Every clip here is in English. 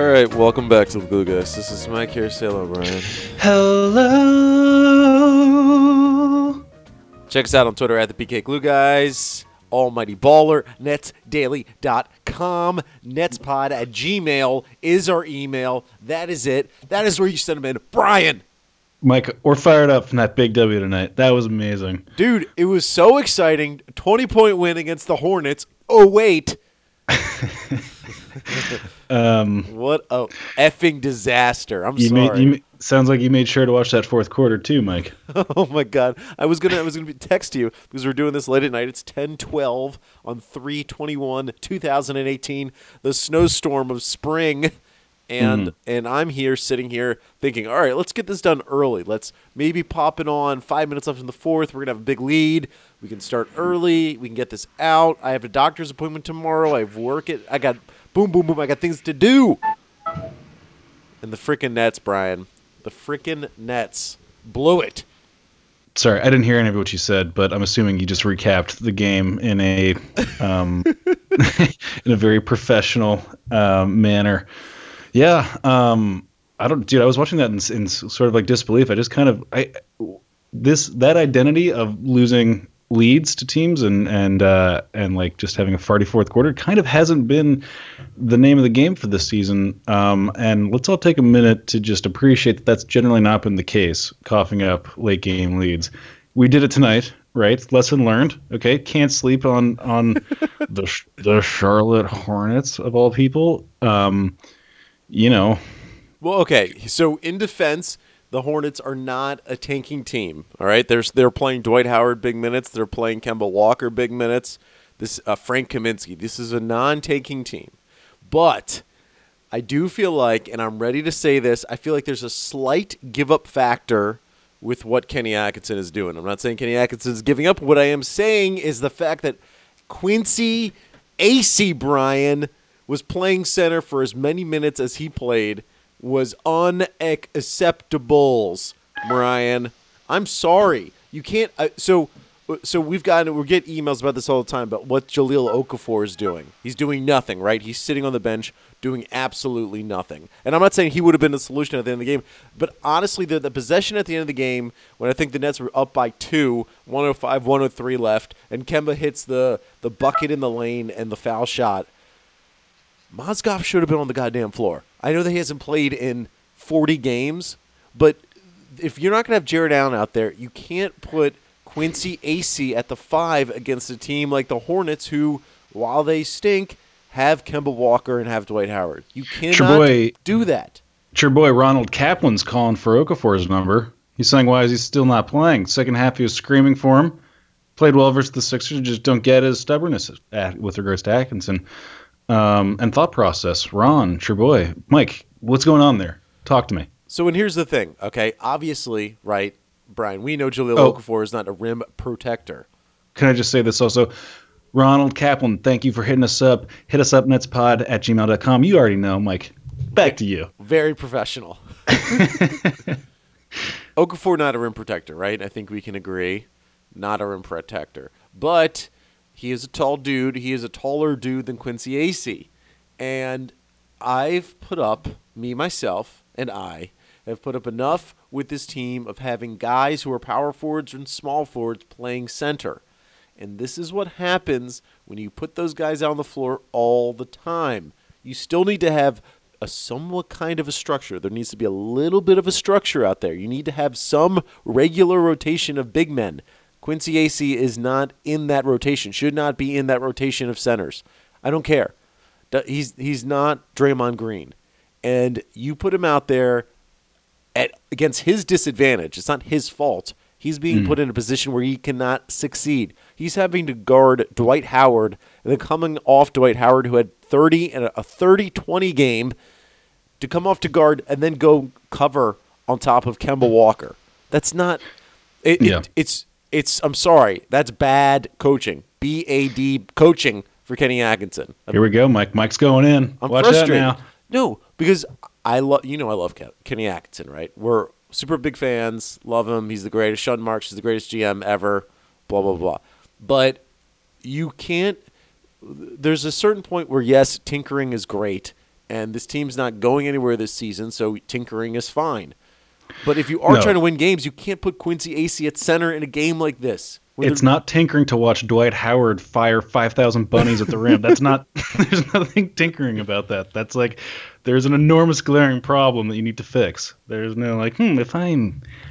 All right, welcome back to the Glue Guys. This is Mike here. Say hello, Brian. Hello. Check us out on Twitter at the BK Glue Guys. Almighty Baller, netsdaily.com, netspod at gmail is our email. That is it. That is where you send them in. Brian, Mike, we're fired up from that big W tonight. That was amazing. dude, it was so exciting. 20 point win against the Hornets. Oh, wait. Um, What a effing disaster. I'm you sorry. made you sounds like you made sure to watch that fourth quarter too, Mike. Oh my god. I was gonna I was gonna text you because we're doing this late at night. It's ten twelve on three twenty one, two thousand and eighteen, the snowstorm of spring. And and I'm here sitting here thinking, all right, let's get this done early. Let's maybe pop it on five minutes left in the fourth. We're gonna have a big lead. We can start early. We can get this out. I have a doctor's appointment tomorrow. I have work it. I got boom boom boom. I got things to do. And the freaking Nets, Brian. The freaking Nets blew it. Sorry, I didn't hear any of what you said, but I'm assuming you just recapped the game in a um, in a very professional um, manner. Yeah, um, I don't, dude. I was watching that in, in sort of like disbelief. I just kind of I this that identity of losing leads to teams and and uh, and like just having a farty fourth quarter kind of hasn't been the name of the game for this season. Um, and let's all take a minute to just appreciate that that's generally not been the case. Coughing up late game leads. We did it tonight, right? Lesson learned. Okay, can't sleep on on the the Charlotte Hornets of all people. Um, you know, Well, okay. So in defense, the Hornets are not a tanking team. All right, they're they're playing Dwight Howard big minutes. They're playing Kemba Walker big minutes. This uh, Frank Kaminsky. This is a non-tanking team, but I do feel like, and I'm ready to say this, I feel like there's a slight give up factor with what Kenny Atkinson is doing. I'm not saying Kenny Atkinson is giving up. What I am saying is the fact that Quincy Acy Brian was playing center for as many minutes as he played was unacceptables, Brian. I'm sorry. You can't. Uh, so, so we've gotten we get emails about this all the time. But what Jahlil Okafor is doing? He's doing nothing, right? He's sitting on the bench doing absolutely nothing. And I'm not saying he would have been the solution at the end of the game, but honestly, the, the possession at the end of the game when I think the Nets were up by two, 105, 103 left, and Kemba hits the the bucket in the lane and the foul shot. Mozgov should have been on the goddamn floor. I know that he hasn't played in 40 games, but if you're not going to have Jarrett Allen out there, you can't put Quincy Acy at the five against a team like the Hornets, who, while they stink, have Kemba Walker and have Dwight Howard. You cannot boy- do that. It's your boy Ronald Kaplan's calling for Okafor's number. He's saying, "Why is he still not playing?" Second half, he was screaming for him. Played well versus the Sixers. Just don't get his stubbornness at, with regards to Atkinson um, and thought process. Ron, your boy Mike. What's going on there? Talk to me. So, and here's the thing, okay? Obviously, right, Brian, we know Jahlil Oh. Okafor is not a rim protector. Can I just say this also? Ronald Kaplan, thank you for hitting us up. Hit us up, netspod at gmail.com. You already know, Mike. Back to you. Very professional. Okafor not a rim protector, right? I think we can agree. Not a rim protector. But he is a tall dude. He is a taller dude than Quincy Acy. And I've put up, me, myself, and I have put up enough with this team of having guys who are power forwards and small forwards playing center. And this is what happens when you put those guys out on the floor all the time. You still need to have a somewhat kind of a structure. There needs to be a little bit of a structure out there. You need to have some regular rotation of big men. Quincy Acy is not in that rotation, should not be in that rotation of centers. I don't care. He's he's not Draymond Green. And you put him out there at against his disadvantage. It's not his fault. He's being hmm. put in a position where he cannot succeed. He's having to guard Dwight Howard and then coming off Dwight Howard who had 30 and a 30-20 game to come off to guard and then go cover on top of Kemba Walker. That's not it, Yeah. it, it's it's I'm sorry. That's bad coaching. B A D coaching for Kenny Atkinson. Here we go, Mike. Mike's going in. I'm Watch frustrated. that now. No, because I love you know I love Kenny Atkinson, right? We're super big fans. Love him. He's the greatest. Sean Marks is the greatest GM ever. Blah blah blah. But you can't. There's a certain point where yes, tinkering is great, and this team's not going anywhere this season, so tinkering is fine. But if you are No. trying to win games, you can't put Quincy Acy at center in a game like this. It's not tinkering to watch Dwight Howard fire 5,000 bunnies at the rim. That's not, there's nothing tinkering about that. That's like, there's an enormous glaring problem that you need to fix. There's no, like, hmm, if I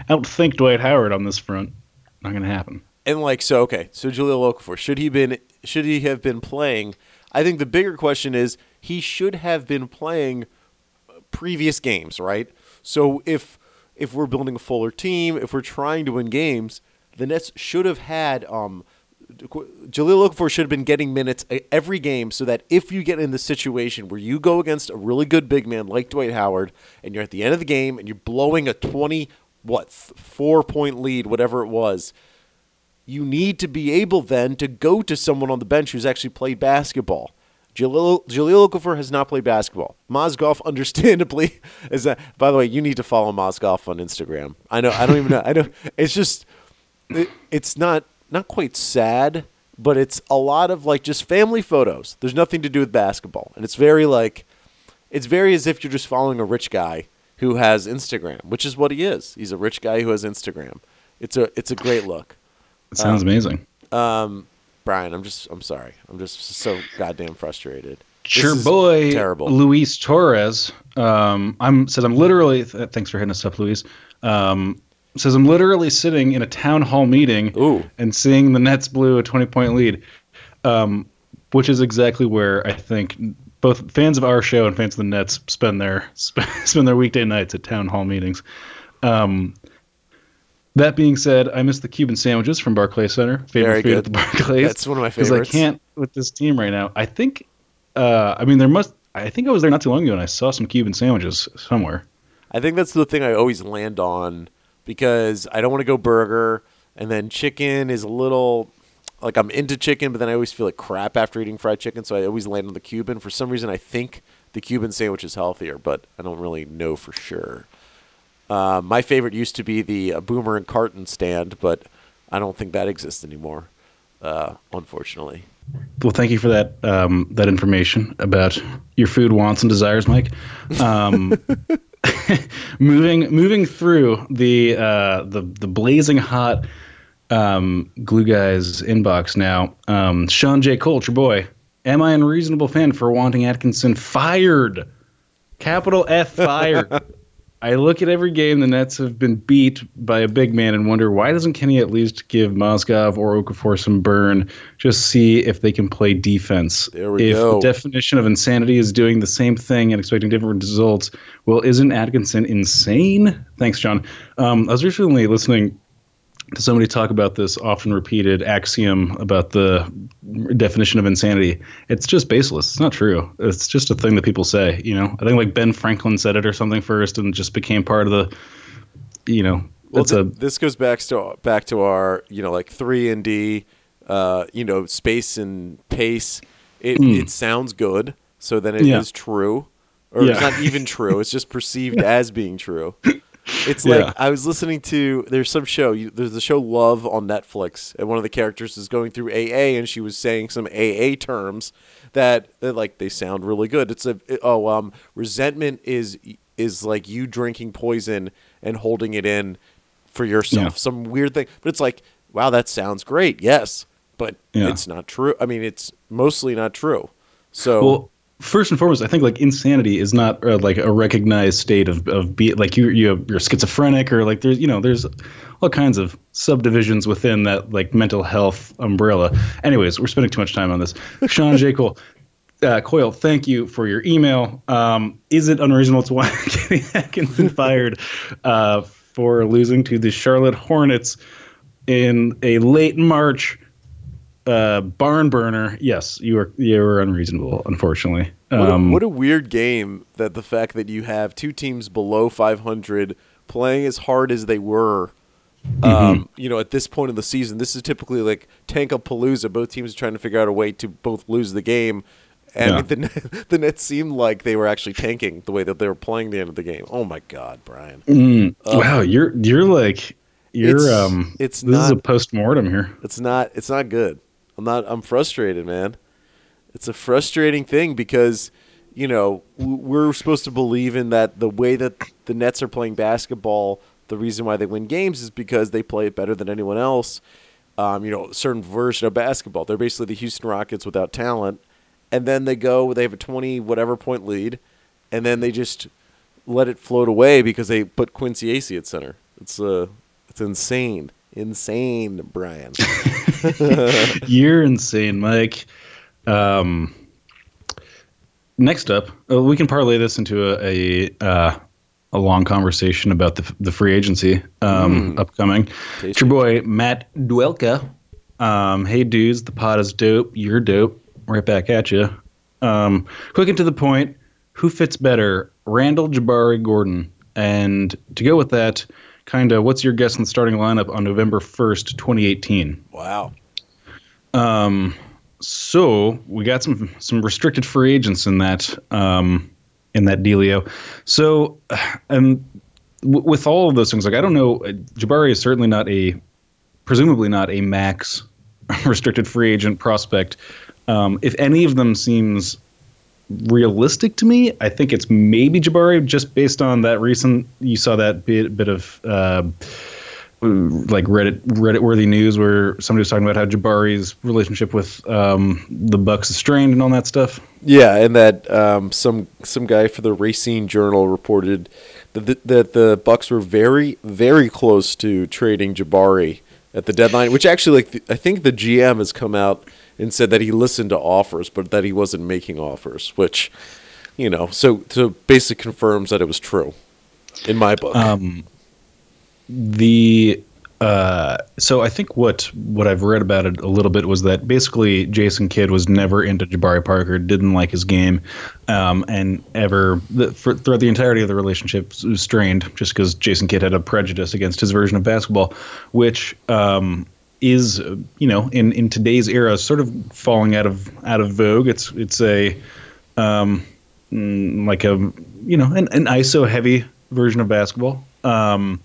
outthink Dwight Howard on this front, not going to happen. And like so, okay. So Jahlil Okafor should he been should he have been playing? I think the bigger question is he should have been playing previous games, right? So if if we're building a fuller team, if we're trying to win games, the Nets should have had um, Jahlil Okafor should have been getting minutes every game, so that if you get in the situation where you go against a really good big man like Dwight Howard, and you're at the end of the game and you're blowing a twenty what four point lead, whatever it was, you need to be able then to go to someone on the bench who's actually played basketball. Jahlil, Jahlil Okafor has not played basketball. Mozgov, understandably, is that. By the way, you need to follow Mozgov on Instagram. I know. I don't even know. I know. It's just. It, it's not not quite sad, but it's a lot of like just family photos. There's nothing to do with basketball, and it's very like. It's very as if you're just following a rich guy who has Instagram, which is what he is. He's a rich guy who has Instagram. It's a it's a great look. It sounds amazing. Um, Brian, I'm just I'm sorry. I'm just so goddamn frustrated. Your is boy terrible. Luis Torres um, I'm says I'm literally th- thanks for hitting us up, Luis. Um, says I'm literally sitting in a town hall meeting Ooh. and seeing the Nets blew a 20 point lead, um, which is exactly where I think both fans of our show and fans of the Nets spend their spend their weekday nights at town hall meetings. Um, that being said, I miss the Cuban sandwiches from Barclay Center. Favorite Very food good. at the Barclays. That's one of my favorites. Because I can't with this team right now. I think, uh, I mean, there must. I think I was there not too long ago and I saw some Cuban sandwiches somewhere. I think that's the thing I always land on because I don't want to go burger, and then chicken is a little like I'm into chicken, but then I always feel like crap after eating fried chicken, so I always land on the Cuban. For some reason, I think the Cuban sandwich is healthier, but I don't really know for sure. Uh, my favorite used to be the uh, Boomer and Carton stand, but I don't think that exists anymore, uh, unfortunately. Well, thank you for that um, that information about your food wants and desires, Mike. Um, moving moving through the uh, the the blazing hot um, glue guys inbox now. Um, Sean J. Colt, your boy. Am I a reasonable fan for wanting Atkinson fired? Capital F fired. I look at every game the Nets have been beat by a big man and wonder why doesn't Kenny at least give Mozgov or Okafor some burn? Just see if they can play defense. There we if go. the definition of insanity is doing the same thing and expecting different results, well, isn't Atkinson insane? Thanks, John. Um, I was recently listening somebody talk about this often repeated axiom about the definition of insanity. It's just baseless. It's not true. It's just a thing that people say. You know, I think like Ben Franklin said it or something first, and just became part of the. You know, Well, a this goes back to back to our you know like three and D, uh, you know space and pace. It it sounds good, so then it is. Yeah. true, or it's not even true. It's just perceived as being true. It's Yeah. like I was listening to there's some show you, there's the show Love on Netflix and one of the characters is going through AA and she was saying some AA terms that, that like they sound really good. It's a it- oh um resentment is is like you drinking poison and holding it in for yourself. Yeah. Some weird thing. But it's like wow that sounds great. Yes. But Yeah. it's not true. I mean it's mostly not true. So Well, first and foremost, I think like insanity is not uh, like a recognized state of of be like you you you're schizophrenic or like there's you know there's all kinds of subdivisions within that like mental health umbrella. Anyways, we're spending too much time on this. Sean J. Cole. Uh, Coyle, thank you for your email. Um, is it unreasonable to want Kenny Atkinson fired uh, for losing to the Charlotte Hornets in a late March uh, barn burner. Yes, you were you were unreasonable. Unfortunately, What, a, um, what a weird game that the fact that you have two teams below 500 playing as hard as they were. Mm-hmm. Um, you know, at this point in the season, this is typically like Tankapalooza. Both teams are trying to figure out a way to both lose the game. And Yeah. the, Net- the Nets seemed like they were actually tanking the way that they were playing the end of the game. Oh my God, Brian! mm, wow, you're you're like you're It's- um. it's this is a post mortem here. It's not. It's not good. I'm not. I'm frustrated, man. It's a frustrating thing because you know, we're supposed to believe in that the way that the Nets are playing basketball, the reason why they win games is because they play it better than anyone else. Um, you know, a certain version of basketball. They're basically the Houston Rockets without talent. And then they go, they have a 20 whatever point lead, and then they just let it float away because they put Quincy Acy at center. It's uh, it's insane, insane, Brian. You're insane, Mike. Um, next up, uh, we can parlay this into a a, uh, a long conversation about the the free agency um, upcoming. It's your boy Matt Duelka. Um, hey dudes, the pod is dope. You're dope. Right back at you. Um, quick and to the point. Who fits better, Randle Jabari Gordon? And to go with that, kind of, what's your guess in the starting lineup on November first, 2018? wow. Um, so we got some some restricted free agents in that um, in that dealio. So, um, w- with all of those things, like I don't know, Jabari is certainly not a, presumably not a max restricted free agent prospect. Um, if any of them seems realistic to me, I think it's maybe Jabari, just based on that recent. You saw that bit bit of. Uh, like Reddit Reddit worthy news where somebody was talking about how Jabari's relationship with um, the Bucks is strained and all that stuff. Yeah, and that um, some some guy for the Racine Journal reported that the, that the Bucks were very very close to trading Jabari at the deadline. Which actually, like, I think the GM has come out and said that he listened to offers, but that he wasn't making offers. Which, you know, so so basically confirms that it was true in my book. Um, the uh, so I think what what I've read about it a little bit was that basically Jason Kidd was never into Jabari Parker, didn't like his game, um, and ever the, for, throughout the entirety of the relationship was strained just because Jason Kidd had a prejudice against his version of basketball, which um, is you know in in today's era sort of falling out of out of vogue. It's it's a um, mm, like a you know an, an ISO heavy version of basketball. Um,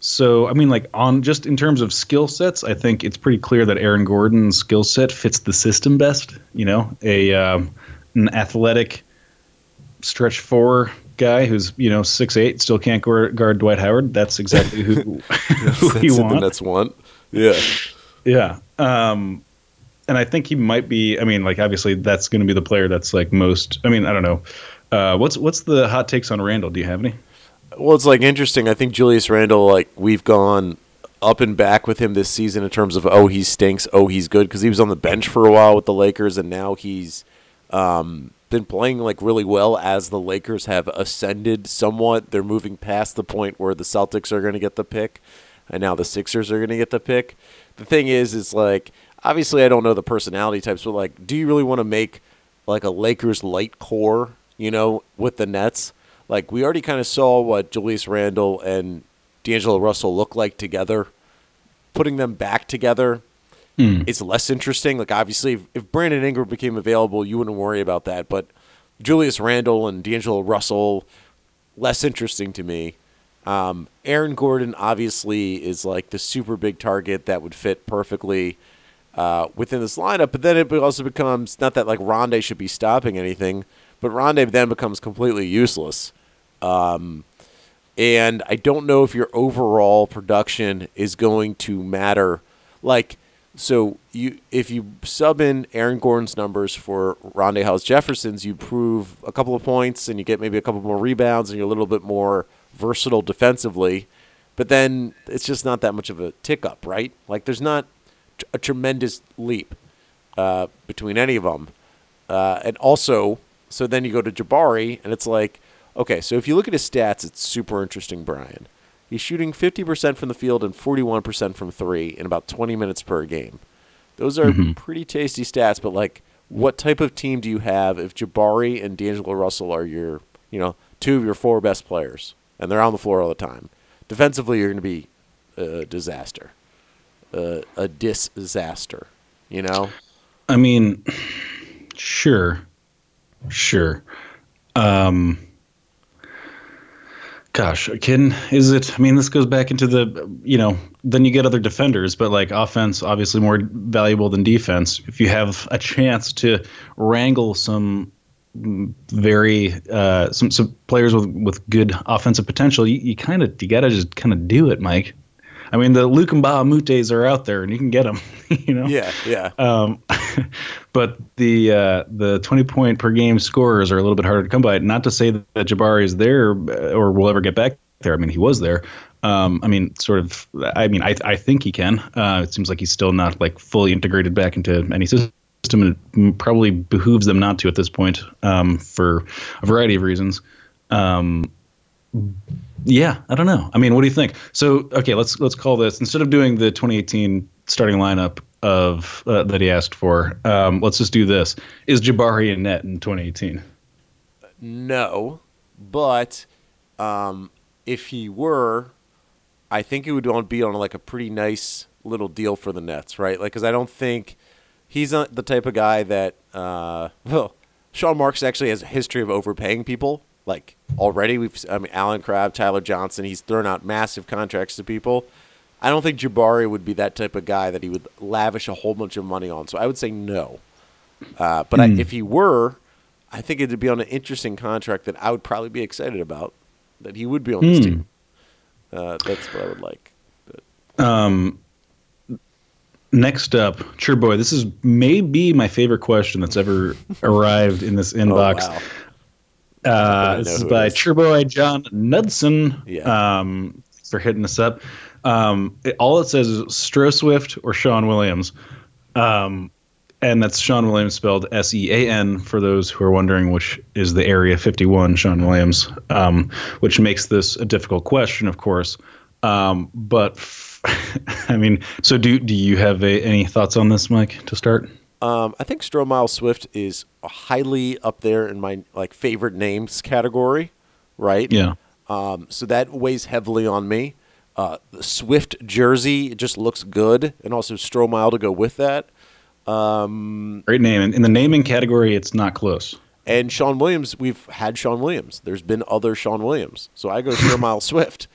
so I mean, like on just in terms of skill sets, I think it's pretty clear that Aaron Gordon's skill set fits the system best. You know, a um, an athletic stretch four guy who's you know six eight still can't guard, guard Dwight Howard. That's exactly who, who that's you want. the Nets want. Yeah. Yeah. Um, and I think he might be. I mean, like obviously that's going to be the player that's like most. I mean, I don't know. Uh, what's what's the hot takes on Randle? Do you have any? Well, it's like interesting. I think Julius Randle, like we've gone up and back with him this season in terms of oh he stinks, oh he's good because he was on the bench for a while with the Lakers and now he's um, been playing like really well as the Lakers have ascended somewhat. They're moving past the point where the Celtics are going to get the pick, and now the Sixers are going to get the pick. The thing is, it's like obviously I don't know the personality types, but like, do you really want to make like a Lakers light core, you know, with the Nets? Like we already kind of saw what Julius Randle and D'Angelo Russell look like together. Putting them back together Hmm. is less interesting. Like obviously, if, if Brandon Ingram became available, you wouldn't worry about that. But Julius Randle and D'Angelo Russell, less interesting to me. Um, Aaron Gordon obviously is like the super big target that would fit perfectly uh, within this lineup. But then it also becomes not that like Rondae should be stopping anything, but Rondae then becomes completely useless. Um, and I don't know if your overall production is going to matter. Like, so you if you sub in Aaron Gordon's numbers for Rondae Hollis-Jefferson's, you prove a couple of points and you get maybe a couple more rebounds and you're a little bit more versatile defensively. But then it's just not that much of a tick up, right? Like, there's not a tremendous leap uh, between any of them. Uh, and also, so then you go to Jabari, and it's like, okay, so if you look at his stats, it's super interesting, Brian. He's shooting 50% from the field and 41% from three in about 20 minutes per game. Those are pretty tasty stats, but like, what type of team do you have if Jabari and D'Angelo Russell are your, you know, two of your four best players, and they're on the floor all the time? Defensively, you're going to be a disaster, uh, a disaster. You know, I mean, sure, sure. Um, gosh, can is it? I mean, this goes back into the you know. Then you get other defenders, but like offense, obviously more valuable than defense. If you have a chance to wrangle some very uh, some some players with with good offensive potential. You, you kind of you got to just kind of do it, Mike. I mean, the Luc Mbah a Moutes are out there, and you can get them. You know. Yeah, yeah. Um, but the uh, the twenty point per game scorers are a little bit harder to come by. Not to say that Jabari is there uh, or will ever get back there. I mean, he was there. Um, I mean, sort of. I mean, I I think he can. Uh, it seems like he's still not like fully integrated back into any system, and it probably behooves them not to at this point um, for a variety of reasons. Um, yeah, I don't know. I mean, what do you think? So, okay, let's let's call this instead of doing the 2018 starting lineup of uh, that he asked for. Um, let's just do this: Is Jabari in net in 2018? No, but um, if he were, I think it would be on like a pretty nice little deal for the Nets, right? Like, because I don't think he's not the type of guy that. Uh, well, Sean Marks actually has a history of overpaying people. Like already, we've I mean Allen Crabbe, Tyler Johnson. He's thrown out massive contracts to people. I don't think Jabari would be that type of guy that he would lavish a whole bunch of money on. So I would say no. Uh, but mm. I, hmm. if he were, I think it'd be on an interesting contract that I would probably be excited about. That he would be on mm. this hmm. team. Uh, that's what I would like. But. Um, next up, sure boy, this is maybe my favorite question that's ever arrived in this inbox. Oh, wow. Uh, this is by Turbo John Nudson. Yeah. Um, for hitting us up. Um, it, all it says is Stro Swift or Sean Williams. Um, and that's Sean Williams spelled S E A N for those who are wondering, which is the Area 51 Sean Williams, um, which makes this a difficult question, of course. Um, but I mean, so do do you have a, any thoughts on this, Mike, to start? Um, I think Stromile Swift is highly up there in my like favorite names category, right? Yeah. Um, so that weighs heavily on me. Uh, the Swift jersey just looks good, and also Stromile to go with that. Um, Great name. In the naming category, it's not close. And Sean Williams, we've had Sean Williams. There's been other Sean Williams, so I go Stromile Swift.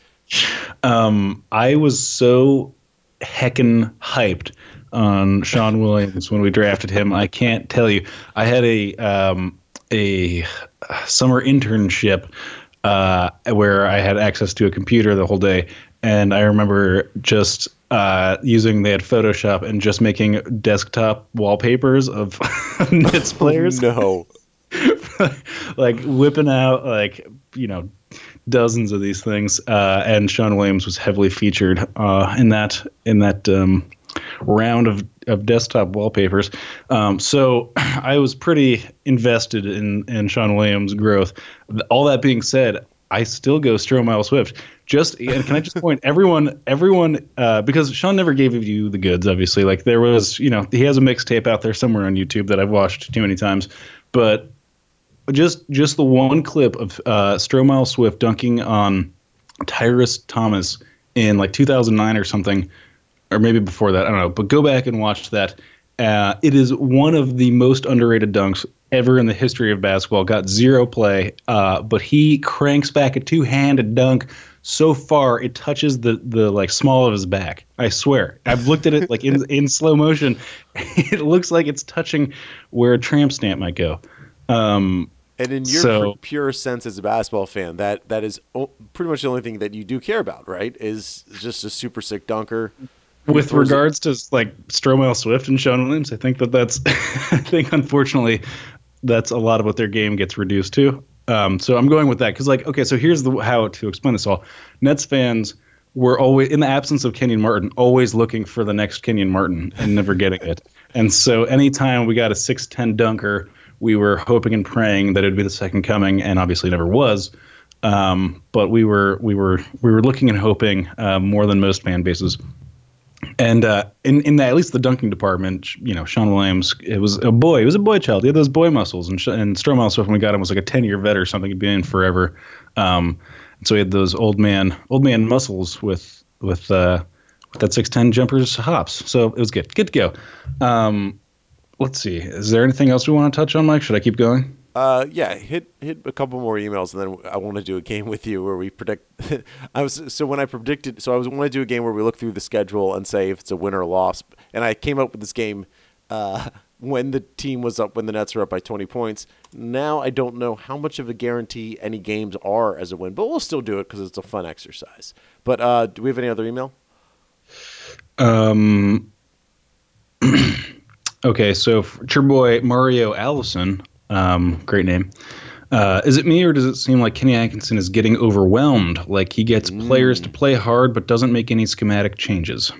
Um, I was so heckin' hyped on Sean Williams when we drafted him. I can't tell you. I had a um, a summer internship uh, where I had access to a computer the whole day, and I remember just uh, using they had Photoshop and just making desktop wallpapers of Nets players. no, like whipping out like you know dozens of these things, uh, and Sean Williams was heavily featured uh, in that in that um, round of, of desktop wallpapers. Um, so I was pretty invested in, in Sean Williams' growth. All that being said, I still go Stromile Swift. Just and can I just point everyone, everyone, uh, because Sean never gave you the goods. Obviously, like there was, you know, he has a mixtape out there somewhere on YouTube that I've watched too many times. But just just the one clip of uh, Stromile Swift dunking on Tyrus Thomas in like 2009 or something or maybe before that. I don't know, but go back and watch that. Uh, it is one of the most underrated dunks ever in the history of basketball. Got zero play, uh, but he cranks back a two-handed dunk so far it touches the the like small of his back. I swear. I've looked at it like in in slow motion. it looks like it's touching where a tramp stamp might go. Um, and in your so, pure sense as a basketball fan, that that is pretty much the only thing that you do care about, right? Is just a super sick dunker with regards to like Stromile Swift and Sean Williams, I think that that's I think unfortunately that's a lot of what their game gets reduced to. Um, so I'm going with that because like okay, so here's the how to explain this all. Nets fans were always in the absence of Kenyon Martin, always looking for the next Kenyon Martin and never getting it. And so anytime we got a six ten dunker, we were hoping and praying that it'd be the second coming, and obviously never was. Um, but we were we were we were looking and hoping uh, more than most fan bases and uh, in in the, at least the dunking department, you know, Sean Williams, it was a boy. He was a boy child. He had those boy muscles, and and Stromile Swift when we got him was like a ten year vet or something. He'd been in forever. Um, so he had those old man old man muscles with with uh, with that six ten jumpers hops. So it was good. Good to go. Um, let's see. Is there anything else we want to touch on, Mike? Should I keep going? Uh, yeah, hit hit a couple more emails, and then I want to do a game with you where we predict. I was so when I predicted, so I was want to do a game where we look through the schedule and say if it's a win or a loss, and I came up with this game uh, when the team was up when the Nets were up by 20 points. Now I don't know how much of a guarantee any games are as a win, but we'll still do it because it's a fun exercise. But uh, do we have any other email? Um. okay, so for your boy Mario Allison, um, great name. Uh, is it me or does it seem like Kenny Atkinson is getting overwhelmed? Like he gets mm. players to play hard but doesn't make any schematic changes?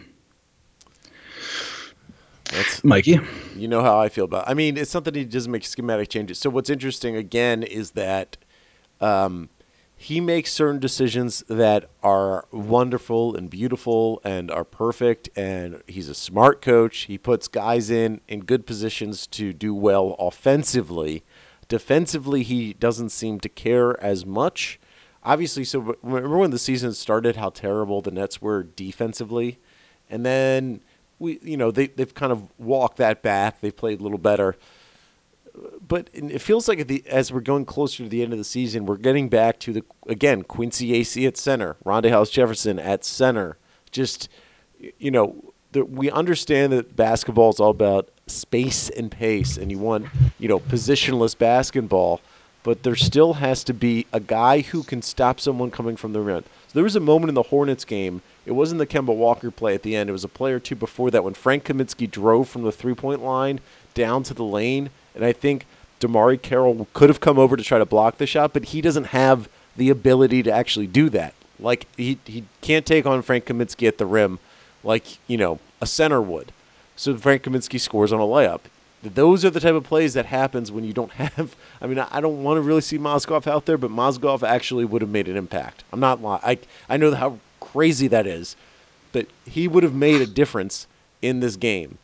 That's, Mikey. You know how I feel about. It. I mean, it's something he doesn't make schematic changes. So what's interesting again is that um, he makes certain decisions that are wonderful and beautiful and are perfect. And he's a smart coach. He puts guys in in good positions to do well offensively. Defensively, he doesn't seem to care as much. Obviously, so remember when the season started, how terrible the Nets were defensively, and then we, you know, they they've kind of walked that back. They've played a little better, but it feels like the, as we're going closer to the end of the season, we're getting back to the again Quincy Acy at center, Rondae Hollis-Jefferson at center. Just you know, the, we understand that basketball is all about space and pace, and you want you know positionless basketball. But there still has to be a guy who can stop someone coming from the rim. So there was a moment in the Hornets game it wasn't the Kemba Walker play at the end. It was a play or two before that when Frank Kaminsky drove from the three point line down to the lane. And I think DeMarre Carroll could have come over to try to block the shot, but he doesn't have the ability to actually do that. Like, he, he can't take on Frank Kaminsky at the rim like, you know, a center would. So Frank Kaminsky scores on a layup. Those are the type of plays that happens when you don't have. I mean, I don't want to really see Mozgov out there, but Mozgov actually would have made an impact. I'm not lying. I I know how crazy that is, but he would have made a difference in this game.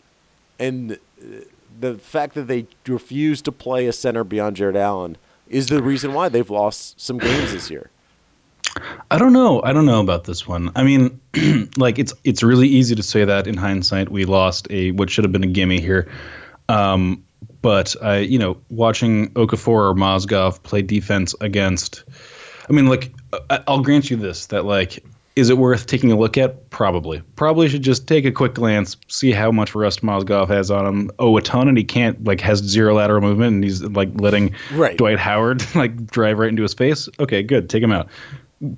And uh, the fact that they refuse to play a center beyond Jarrett Allen is the reason why they've lost some games this year. I don't know. I don't know about this one. I mean, like it's it's really easy to say that in hindsight we lost a what should have been a gimme here. Um, but I, you know, watching Okafor or Mozgov play defense against, I mean, like I'll grant you this that like is it worth taking a look at? Probably. Probably should just take a quick glance, see how much rust Mozgov has on him. Oh, a ton, and he can't like has zero lateral movement, and he's like letting right. Dwight Howard like drive right into his face. Okay, good. Take him out.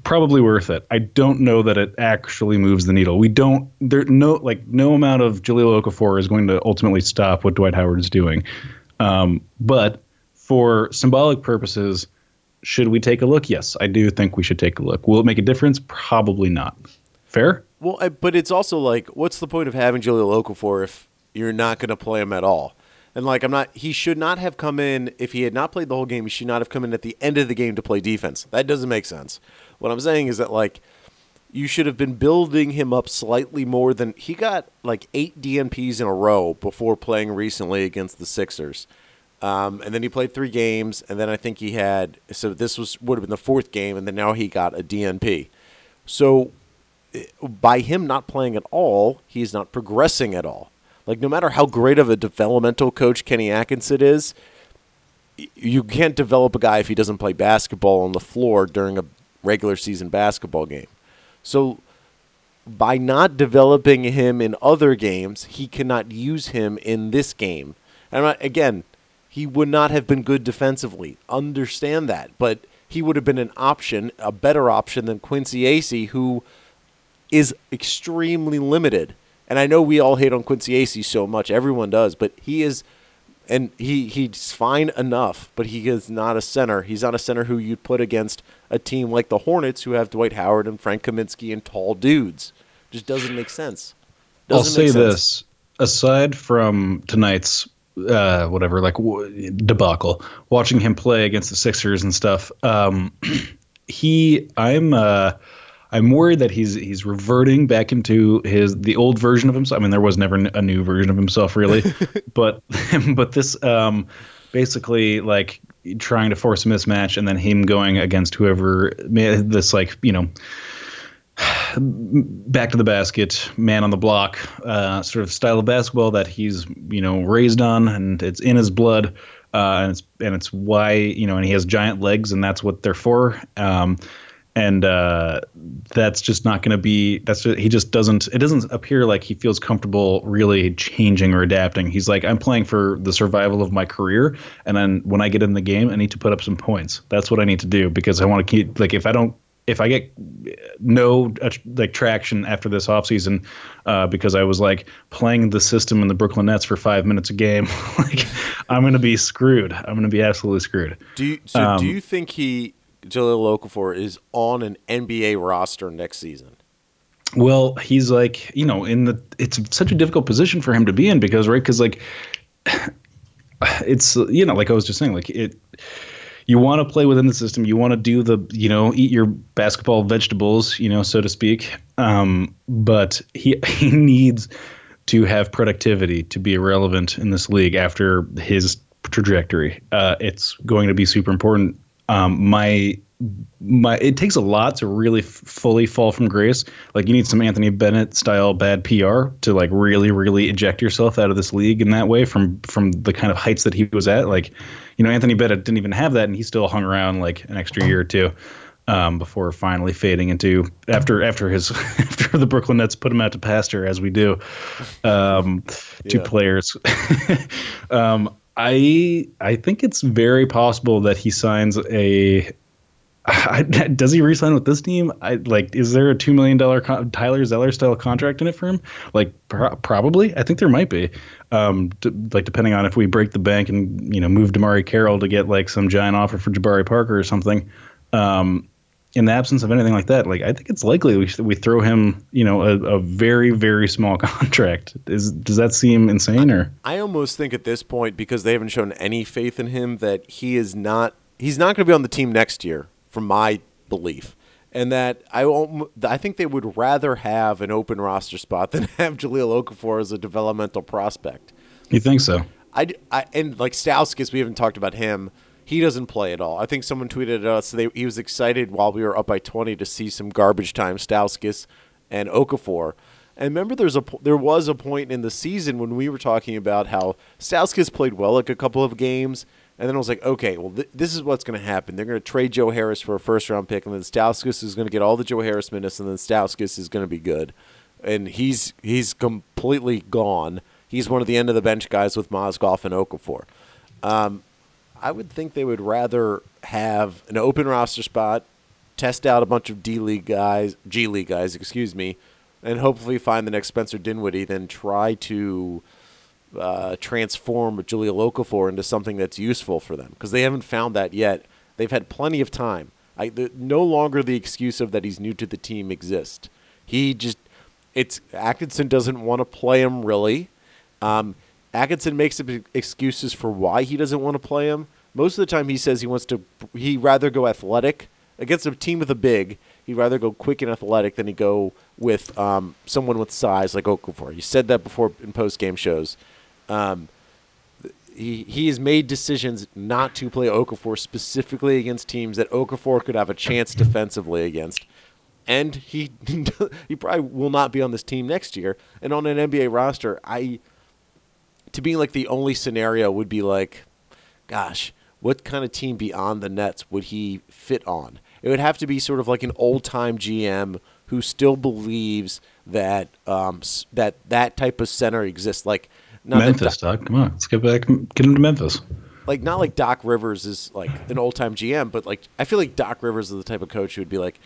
Probably worth it. I don't know that it actually moves the needle. We don't. There no like no amount of Jahlil Okafor is going to ultimately stop what Dwight Howard is doing. Um, but for symbolic purposes should we take a look? Yes, I do think we should take a look. Will it make a difference? Probably not. Fair? Well, I, but it's also like, what's the point of having Jahlil Okafor if you're not going to play him at all? And like, I'm not. He should not have come in if he had not played the whole game. He should not have come in at the end of the game to play defense. That doesn't make sense. What I'm saying is that like, you should have been building him up slightly more than he got like eight DNPs in a row before playing recently against the Sixers. Um, and then he played three games, and then I think he had so this was would have been the fourth game, and then now he got a DNP. So eh, by him not playing at all, he's not progressing at all. Like no matter how great of a developmental coach Kenny Atkinson is, you can't develop a guy if he doesn't play basketball on the floor during a regular season basketball game. So by not developing him in other games, he cannot use him in this game. And again, he would not have been good defensively. Understand that. But he would have been an option, a better option than Quincy Acy, who is extremely limited. And I know we all hate on Quincy Acy so much. Everyone does. But he is, and he, he's fine enough, but he is not a center. He's not a center who you'd put against a team like the Hornets who have Dwight Howard and Frank Kaminsky and tall dudes. Just doesn't make sense. Doesn't I'll say sense. this. Aside from tonight's uh, whatever, like w- debacle. Watching him play against the Sixers and stuff, um, he, I'm, uh, I'm worried that he's he's reverting back into his the old version of himself. I mean, there was never a new version of himself really, but but this um, basically like trying to force a mismatch and then him going against whoever this like you know back to the basket, man on the block, uh, sort of style of basketball that he's you know raised on, and it's in his blood, uh, and it's and it's why you know, and he has giant legs, and that's what they're for. Um, and uh, that's just not going to be. That's just, he just doesn't. It doesn't appear like he feels comfortable really changing or adapting. He's like, I'm playing for the survival of my career, and then when I get in the game, I need to put up some points. That's what I need to do because I want to keep. Like, if I don't if I get no uh, like traction after this offseason uh, because I was like playing the system in the Brooklyn Nets for five minutes a game, like I'm going to be screwed. I'm going to be absolutely screwed. Do you, so? Um, do you think he Jahlil Okafor is on an NBA roster next season? Well, he's like you know in the it's such a difficult position for him to be in because right because like it's you know like I was just saying like it you want to play within the system. You want to do the, you know, eat your basketball vegetables, you know, so to speak. Um, but he he needs to have productivity to be relevant in this league after his trajectory. Uh, it's going to be super important. Um, my my it takes a lot to really f- fully fall from grace. Like you need some Anthony Bennett style bad PR to like really really eject yourself out of this league in that way from from the kind of heights that he was at. Like you know, Anthony Bennett didn't even have that, and he still hung around like an extra year or two um, before finally fading into after after his after the Brooklyn Nets put him out to pasture as we do um, to players. um, I I think it's very possible that he signs a I, does he resign with this team? I like. Is there a two million dollar con- Tyler Zeller style contract in it for him? Like, pro- probably. I think there might be. Um, d- like depending on if we break the bank and you know move DeMarre Carroll to get like some giant offer for Jabari Parker or something. Um, in the absence of anything like that, like I think it's likely we we throw him, you know, a, a very very small contract. Is does that seem insane or? I almost think at this point because they haven't shown any faith in him that he is not he's not going to be on the team next year from my belief. And that I I think they would rather have an open roster spot than have Jahlil Okafor as a developmental prospect. You think so? I, I and like Stauskas, we haven't talked about him. He doesn't play at all. I think someone tweeted at us they, he was excited while we were up by 20 to see some garbage time Stauskas and Okafor. And remember, there's a there was a point in the season when we were talking about how Stauskas played well like a couple of games, and then I was like, okay, well, th- this is what's going to happen. They're going to trade Joe Harris for a first round pick, and then Stauskas is going to get all the Joe Harris minutes, and then Stauskas is going to be good. And he's he's completely gone. He's one of the end of the bench guys with Mozgov and Okafor. Um, I would think they would rather have an open roster spot, test out a bunch of D League guys, G League guys, excuse me, and hopefully find the next Spencer Dinwiddie than try to uh, transform Jahlil Okafor into something that's useful for them because they haven't found that yet. They've had plenty of time. I, the, no longer the excuse of that he's new to the team exists. He just it's Atkinson doesn't want to play him really. Um, Atkinson makes excuses for why he doesn't want to play him. Most of the time, he says he wants to. He rather go athletic against a team with a big. He'd rather go quick and athletic than he go with um, someone with size like Okafor. He said that before in post game shows. Um, he he has made decisions not to play Okafor specifically against teams that Okafor could have a chance defensively against, and he he probably will not be on this team next year. And on an NBA roster, I to be like the only scenario would be like, gosh, what kind of team beyond the Nets would he fit on? It would have to be sort of like an old time GM who still believes that um, that that type of center exists, like not Memphis, Doc, Doc. Come on, let's get back, get him to Memphis. Like not like Doc Rivers is like an old time GM, but like I feel like Doc Rivers is the type of coach who would be like,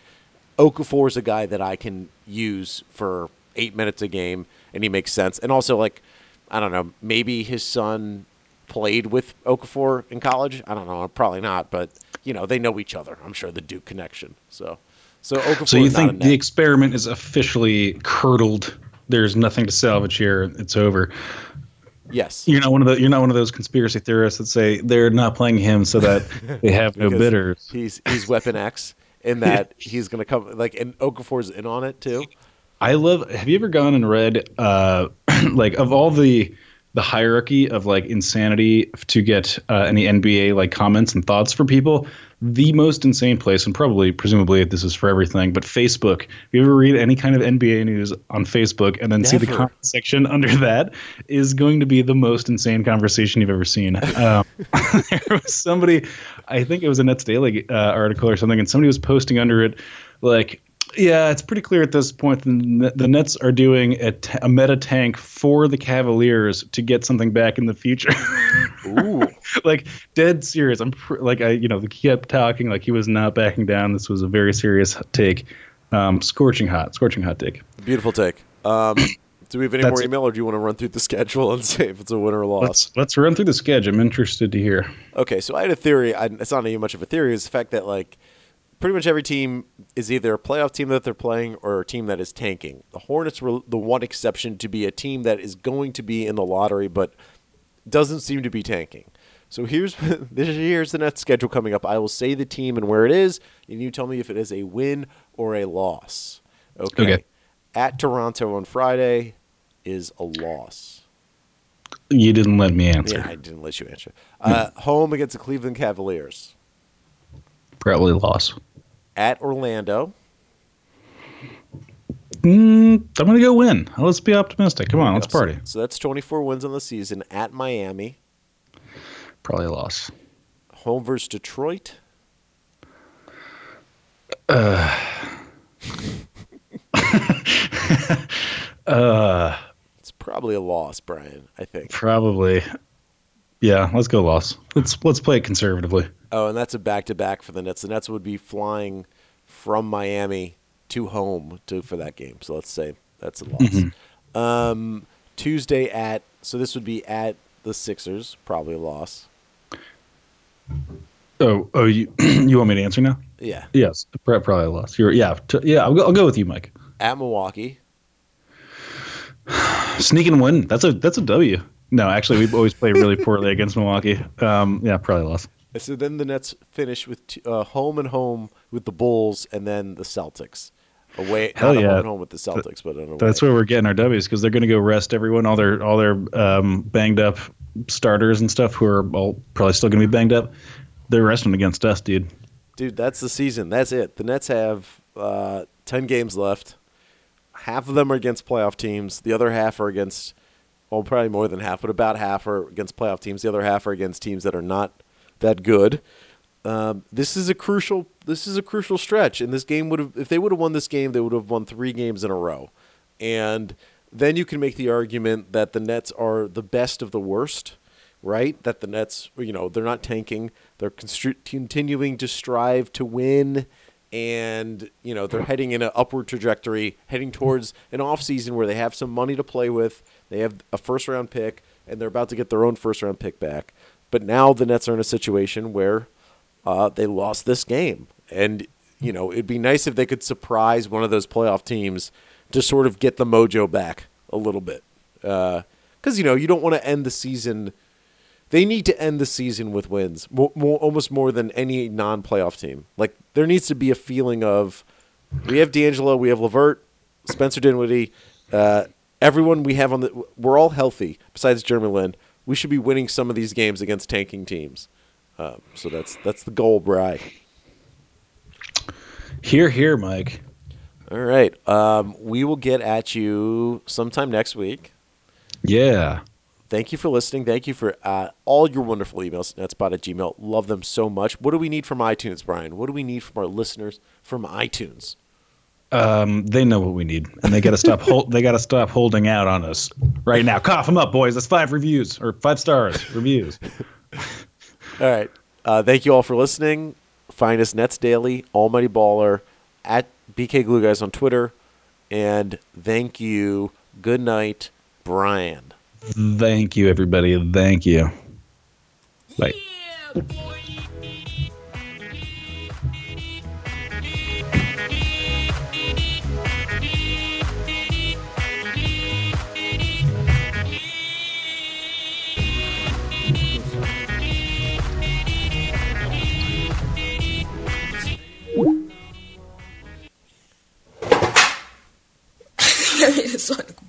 Okafor is a guy that I can use for eight minutes a game, and he makes sense. And also like, I don't know, maybe his son played with Okafor in college. I don't know, probably not, but you know they know each other. I'm sure the Duke connection. So, so Okafor. So you think the experiment is officially curdled? There's nothing to salvage here. It's over. Yes. You're not one of the you're not one of those conspiracy theorists that say they're not playing him so that they have no bidders. He's he's Weapon X in that he's going to come like and Okafor's in on it too. I love have you ever gone and read uh like of all the the hierarchy of like insanity to get uh, any NBA like comments and thoughts for people. The most insane place, and probably, presumably, this is for everything, but Facebook. If you ever read any kind of NBA news on Facebook and then see the comment section under that, is going to be the most insane conversation you've ever seen. Um, there was somebody, I think it was a Nets Daily uh, article or something, and somebody was posting under it, like, yeah, it's pretty clear at this point the, the Nets are doing a, t- a meta tank for the Cavaliers to get something back in the future. Ooh. like dead serious. I'm pr- like I you know he kept talking like he was not backing down. This was a very serious take. Um, scorching hot, scorching hot take. Beautiful take. Um, do we have any That's more email, or do you want to run through the schedule and see if it's a win or a loss? Let's let's run through the schedule. I'm interested to hear. Okay, so I had a theory. I, it's not even much of a theory. It's the fact that like pretty much every team is either a playoff team that they're playing or a team that is tanking. The Hornets were the one exception to be a team that is going to be in the lottery, but doesn't seem to be tanking. So here's this here's the next schedule coming up. I will say the team and where it is, and you tell me if it is a win or a loss. Okay. Okay. At Toronto on Friday is a loss. You didn't let me answer. Yeah, I didn't let you answer. Uh, home against the Cleveland Cavaliers. Probably loss. At Orlando. Mm, I'm gonna go win. Let's be optimistic. Come on, let's party. So, that's 24 wins on the season. At Miami. Probably a loss. Home versus Detroit. Uh, It's probably a loss, Brian. I think. probably. Yeah, let's go loss. Let's let's play it conservatively. Oh, and that's a back-to-back for the Nets. The Nets would be flying from Miami to home to for that game. So let's say that's a loss. Mm-hmm. Um, Tuesday at so this would be at the Sixers. Probably a loss. Oh, oh, you you want me to answer now? Yeah. Yes, probably a loss. You're yeah, t- yeah. I'll go, I'll go with you, Mike. At Milwaukee. Sneak and win. That's a that's a W. No, actually, we always play really poorly against Milwaukee. Um, yeah, probably lost. So then the Nets finish with t- uh, home and home with the Bulls, and then the Celtics. Away, Hell not a yeah. home and home with the Celtics, but an away. That's where we're getting our W's because they're going to go rest everyone, all their all their um, banged up starters and stuff who are all probably still going to be banged up. They're resting against us, dude. Dude, that's the season. That's it. The Nets have uh, 10 games left. Half of them are against playoff teams. The other half are against, well, probably more than half, but about half are against playoff teams. The other half are against teams that are not that good. Um, this is a crucial. This is a crucial stretch, and this game would have. If they would have won this game, they would have won three games in a row, and then you can make the argument that the Nets are the best of the worst, right? That the Nets, you know, they're not tanking. They're continuing to strive to win, and you know they're heading in an upward trajectory, heading towards an off season where they have some money to play with. They have a first round pick, and they're about to get their own first round pick back. But now the Nets are in a situation where uh, they lost this game, and you know it'd be nice if they could surprise one of those playoff teams to sort of get the mojo back a little bit, because you know you don't want to end the season. They need to end the season with wins, more, more, almost more than any non-playoff team. Like there needs to be a feeling of we have D'Angelo, we have Levert, Spencer Dinwiddie, uh, everyone we have on the. We're all healthy besides Jeremy Lin. We should be winning some of these games against tanking teams. Um, so that's that's the goal, Bry. Here, here, Mike. All right, um, we will get at you sometime next week. Yeah. Thank you for listening. Thank you for uh, all your wonderful emails. Netspot at Gmail. Love them so much. What do we need from iTunes, Brian? What do we need from our listeners from iTunes? Um, they know what we need, and they got to stop. Hold, they got to stop holding out on us right now. Cough them up, boys. That's five reviews or five stars reviews. All right. Uh, thank you all for listening. Find us Nets Daily, Almighty Baller, at BK Glue Guys on Twitter. And thank you. Good night, Brian. Thank you, everybody. Thank you. Bye. Yeah, Sonic